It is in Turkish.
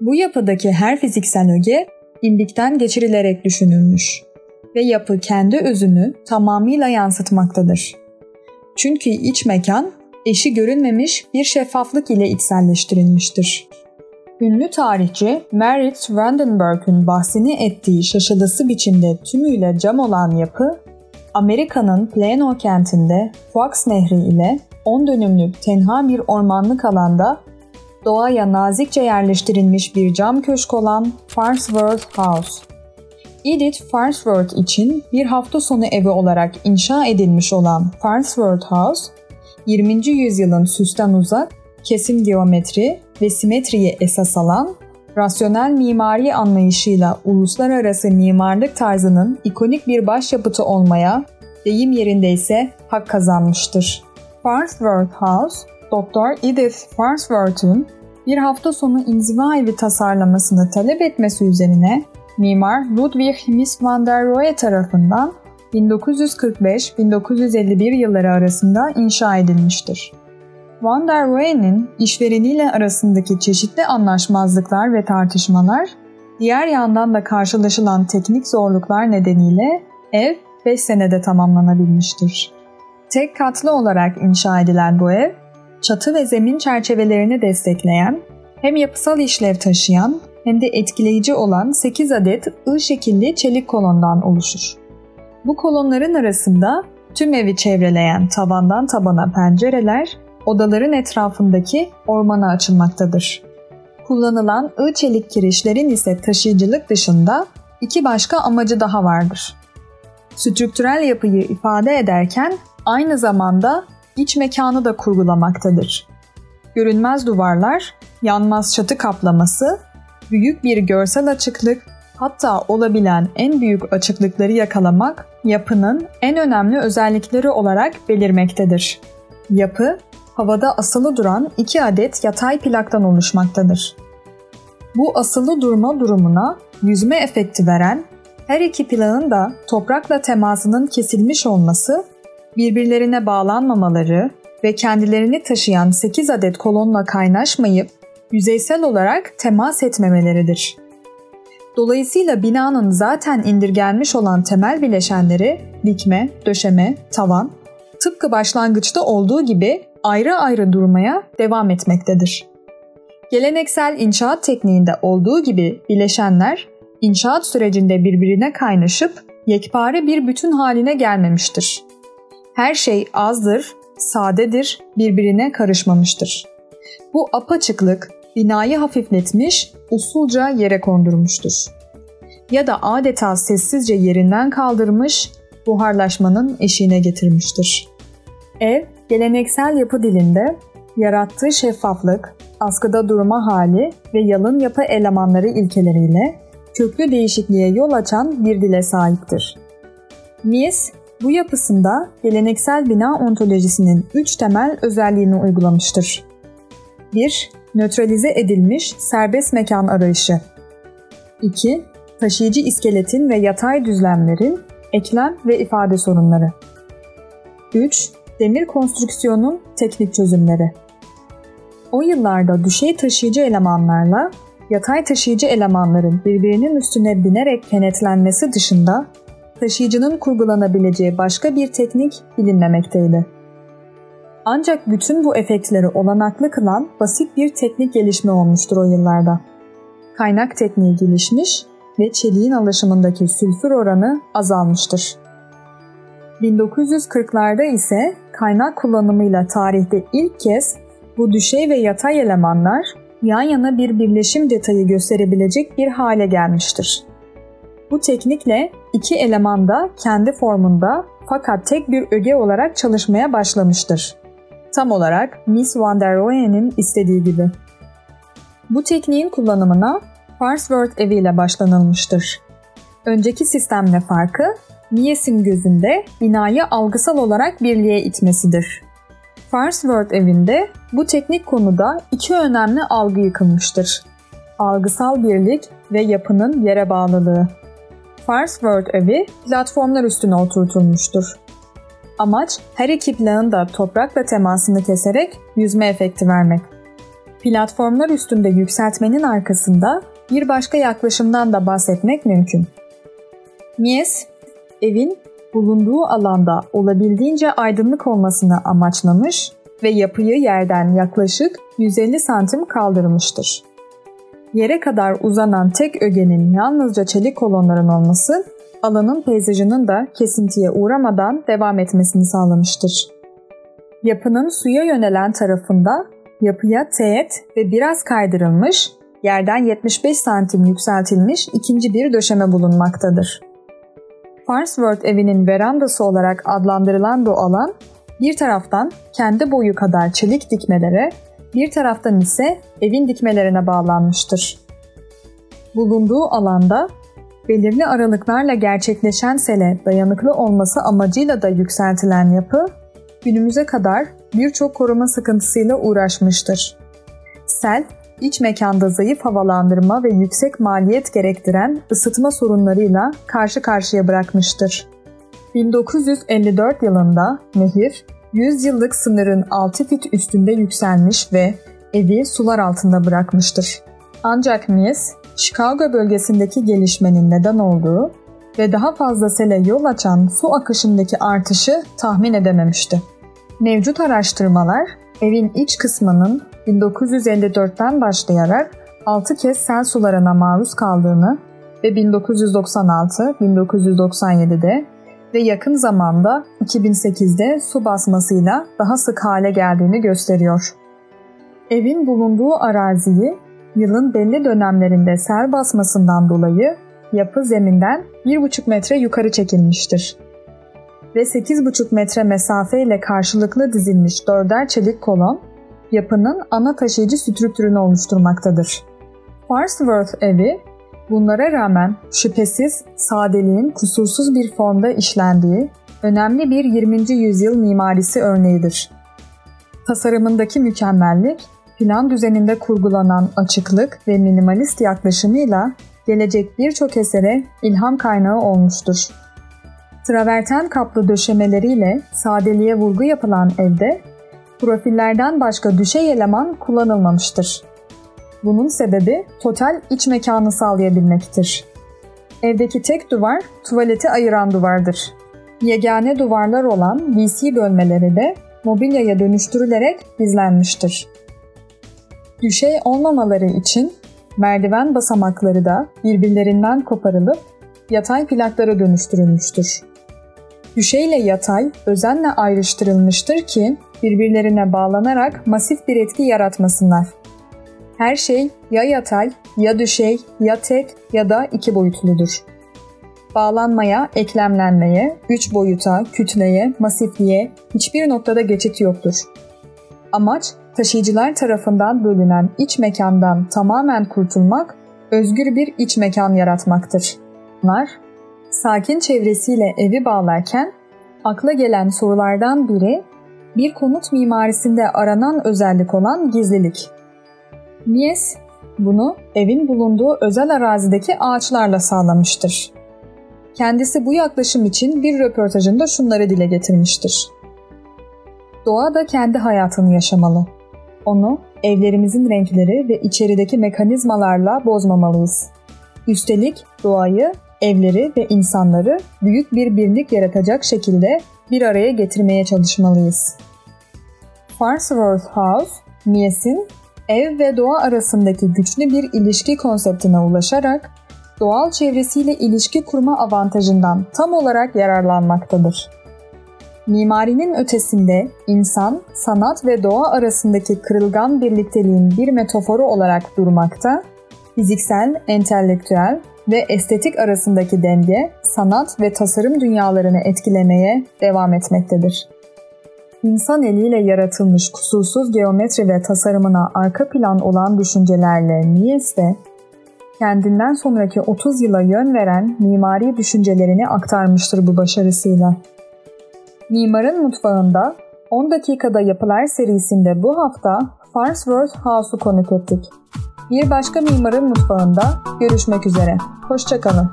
Bu yapıdaki her fiziksel öge imbikten geçirilerek düşünülmüş ve yapı kendi özünü tamamıyla yansıtmaktadır. Çünkü iç mekan eşi görünmemiş bir şeffaflık ile içselleştirilmiştir. Ünlü tarihçi Merit Vandenberg'ün bahsini ettiği şaşılısı biçimde tümüyle cam olan yapı, Amerika'nın Plano kentinde Fox Nehri ile 10 dönümlük tenha bir ormanlık alanda doğaya nazikçe yerleştirilmiş bir cam köşk olan Farnsworth House. Edith Farnsworth için bir hafta sonu evi olarak inşa edilmiş olan Farnsworth House, 20. yüzyılın süsten uzak, kesim geometri ve simetriyi esas alan, rasyonel mimari anlayışıyla uluslararası mimarlık tarzının ikonik bir başyapıtı olmaya, deyim yerinde ise hak kazanmıştır. Farnsworth House, Dr. Edith Farnsworth'un bir hafta sonu inziva evi tasarlamasını talep etmesi üzerine mimar Ludwig Mies van der Rohe tarafından 1945-1951 yılları arasında inşa edilmiştir. Van der Rohe'nin işvereniyle arasındaki çeşitli anlaşmazlıklar ve tartışmalar, diğer yandan da karşılaşılan teknik zorluklar nedeniyle ev 5 senede tamamlanabilmiştir. Tek katlı olarak inşa edilen bu ev, çatı ve zemin çerçevelerini destekleyen, hem yapısal işlev taşıyan hem de etkileyici olan 8 adet I şekilli çelik kolondan oluşur. Bu kolonların arasında tüm evi çevreleyen tavandan tabana pencereler, odaların etrafındaki ormana açılmaktadır. Kullanılan I çelik kirişlerin ise taşıyıcılık dışında iki başka amacı daha vardır. Strüktürel yapıyı ifade ederken aynı zamanda iç mekanı da kurgulamaktadır. Görünmez duvarlar, yanmaz çatı kaplaması, büyük bir görsel açıklık, hatta olabilen en büyük açıklıkları yakalamak yapının en önemli özellikleri olarak belirmektedir. Yapı, havada asılı duran iki adet yatay plaktan oluşmaktadır. Bu asılı durma durumuna yüzme efekti veren, her iki plağın da toprakla temasının kesilmiş olması birbirlerine bağlanmamaları ve kendilerini taşıyan 8 adet kolonla kaynaşmayıp yüzeysel olarak temas etmemeleridir. Dolayısıyla binanın zaten indirgenmiş olan temel bileşenleri dikme, döşeme, tavan tıpkı başlangıçta olduğu gibi ayrı ayrı durmaya devam etmektedir. Geleneksel inşaat tekniğinde olduğu gibi bileşenler inşaat sürecinde birbirine kaynaşıp yekpare bir bütün haline gelmemiştir. Her şey azdır, sadedir, birbirine karışmamıştır. Bu apaçıklık binayı hafifletmiş, usulca yere kondurmuştur. Ya da adeta sessizce yerinden kaldırmış, buharlaşmanın eşiğine getirmiştir. Ev, geleneksel yapı dilinde yarattığı şeffaflık, askıda durma hali ve yalın yapı elemanları ilkeleriyle köklü değişikliğe yol açan bir dile sahiptir. Mies, bu yapısında geleneksel bina ontolojisinin üç temel özelliğini uygulamıştır. 1. Nötralize edilmiş serbest mekan arayışı. 2. Taşıyıcı iskeletin ve yatay düzlemlerin eklem ve ifade sorunları. 3. Demir konstrüksiyonun teknik çözümleri. O yıllarda düşey taşıyıcı elemanlarla yatay taşıyıcı elemanların birbirinin üstüne binerek kenetlenmesi dışında taşıyıcının kurgulanabileceği başka bir teknik bilinmemekteydi. Ancak bütün bu efektleri olanaklı kılan basit bir teknik gelişme olmuştur o yıllarda. Kaynak tekniği gelişmiş ve çeliğin alaşımındaki sülfür oranı azalmıştır. 1940'larda ise kaynak kullanımıyla tarihte ilk kez bu düşey ve yatay elemanlar yan yana bir birleşim detayı gösterebilecek bir hale gelmiştir. Bu teknikle iki eleman da kendi formunda fakat tek bir öge olarak çalışmaya başlamıştır. Tam olarak Miss van der Rohe'nin istediği gibi. Bu tekniğin kullanımına Farnsworth eviyle başlanılmıştır. Önceki sistemle farkı Mies'in gözünde binayı algısal olarak birliğe itmesidir. Farnsworth evinde bu teknik konuda iki önemli algı yıkılmıştır. Algısal birlik ve yapının yere bağlılığı. Farnsworth evi platformlar üstüne oturtulmuştur. Amaç her iki plağın da toprakla temasını keserek yüzme efekti vermek. Platformlar üstünde yükseltmenin arkasında bir başka yaklaşımdan da bahsetmek mümkün. Mies, evin bulunduğu alanda olabildiğince aydınlık olmasını amaçlamış ve yapıyı yerden yaklaşık 150 santim kaldırmıştır. Yere kadar uzanan tek ögenin yalnızca çelik kolonların olması, alanın peyzajının da kesintiye uğramadan devam etmesini sağlamıştır. Yapının suya yönelen tarafında yapıya teğet ve biraz kaydırılmış, yerden 75 santim yükseltilmiş ikinci bir döşeme bulunmaktadır. Farnsworth evinin verandası olarak adlandırılan bu alan, bir taraftan kendi boyu kadar çelik dikmelere, bir taraftan ise evin dikmelerine bağlanmıştır. Bulunduğu alanda belirli aralıklarla gerçekleşen sele dayanıklı olması amacıyla da yükseltilen yapı, günümüze kadar birçok koruma sıkıntısıyla uğraşmıştır. Sel, iç mekanda zayıf havalandırma ve yüksek maliyet gerektiren ısıtma sorunlarıyla karşı karşıya bırakmıştır. 1954 yılında nehir 100 yıllık sınırın 6 fit üstünde yükselmiş ve evi sular altında bırakmıştır. Ancak Mies, Chicago bölgesindeki gelişmenin neden olduğu ve daha fazla sele yol açan su akışındaki artışı tahmin edememişti. Mevcut araştırmalar evin iç kısmının 1954'ten başlayarak 6 kez sel sularına maruz kaldığını ve 1996, 1997'de ve yakın zamanda 2008'de su basmasıyla daha sık hale geldiğini gösteriyor. Evin bulunduğu araziyi yılın belli dönemlerinde sel basmasından dolayı yapı zeminden 1,5 metre yukarı çekilmiştir. Ve 8,5 metre mesafeyle karşılıklı dizilmiş dörder çelik kolon, yapının ana taşıyıcı strüktürünü oluşturmaktadır. Farnsworth evi bunlara rağmen şüphesiz sadeliğin kusursuz bir formda işlendiği önemli bir 20. yüzyıl mimarisi örneğidir. Tasarımındaki mükemmellik, plan düzeninde kurgulanan açıklık ve minimalist yaklaşımıyla gelecek birçok esere ilham kaynağı olmuştur. Traverten kaplı döşemeleriyle sadeliğe vurgu yapılan evde profillerden başka düşey eleman kullanılmamıştır. Bunun sebebi total iç mekanı sağlayabilmektir. Evdeki tek duvar tuvaleti ayıran duvardır. Yegane duvarlar olan VC bölmeleri de mobilyaya dönüştürülerek gizlenmiştir. Düşey olmamaları için merdiven basamakları da birbirlerinden koparılıp yatay plaklara dönüştürülmüştür. Düşey ile yatay özenle ayrıştırılmıştır ki birbirlerine bağlanarak masif bir etki yaratmasınlar. Her şey ya yatay, ya düşey, ya tek ya da iki boyutludur. Bağlanmaya, eklemlenmeye, üç boyuta, kütleye, masifliğe hiçbir noktada geçit yoktur. Amaç taşıyıcılar tarafından bölünen iç mekandan tamamen kurtulmak, özgür bir iç mekan yaratmaktır. Bunlar, sakin çevresiyle evi bağlarken akla gelen sorulardan biri bir konut mimarisinde aranan özellik olan gizlilik. Mies bunu evin bulunduğu özel arazideki ağaçlarla sağlamıştır. Kendisi bu yaklaşım için bir röportajında şunları dile getirmiştir. Doğa da kendi hayatını yaşamalı. Onu evlerimizin renkleri ve içerideki mekanizmalarla bozmamalıyız. Üstelik doğayı, evleri ve insanları büyük bir birlik yaratacak şekilde bir araya getirmeye çalışmalıyız. Farnsworth House, Mies'in ev ve doğa arasındaki güçlü bir ilişki konseptine ulaşarak doğal çevresiyle ilişki kurma avantajından tam olarak yararlanmaktadır. Mimarinin ötesinde insan, sanat ve doğa arasındaki kırılgan birlikteliğin bir metaforu olarak durmakta, fiziksel, entelektüel ve estetik arasındaki denge sanat ve tasarım dünyalarını etkilemeye devam etmektedir. İnsan eliyle yaratılmış kusursuz geometri ve tasarımına arka plan olan düşüncelerle Mies de kendinden sonraki 30 yıla yön veren mimari düşüncelerini aktarmıştır bu başarısıyla. Mimarın Mutfağında 10 dakikada yapılar serisinde bu hafta Farnsworth House'u konuk ettik. Bir başka mimarın mutfağında görüşmek üzere. Hoşçakalın.